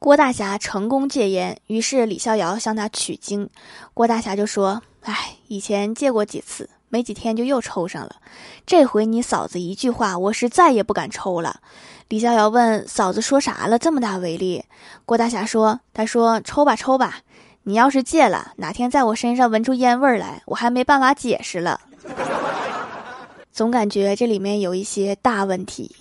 郭大侠成功戒烟于是李逍遥向他取经。郭大侠就说哎以前戒过几次没几天就又抽上了。这回你嫂子一句话我是再也不敢抽了。李逍遥问嫂子说啥了？这么大威力？郭大侠说他说抽吧抽吧你要是戒了哪天在我身上闻出烟味儿来我还没办法解释了。总感觉这里面有一些大问题。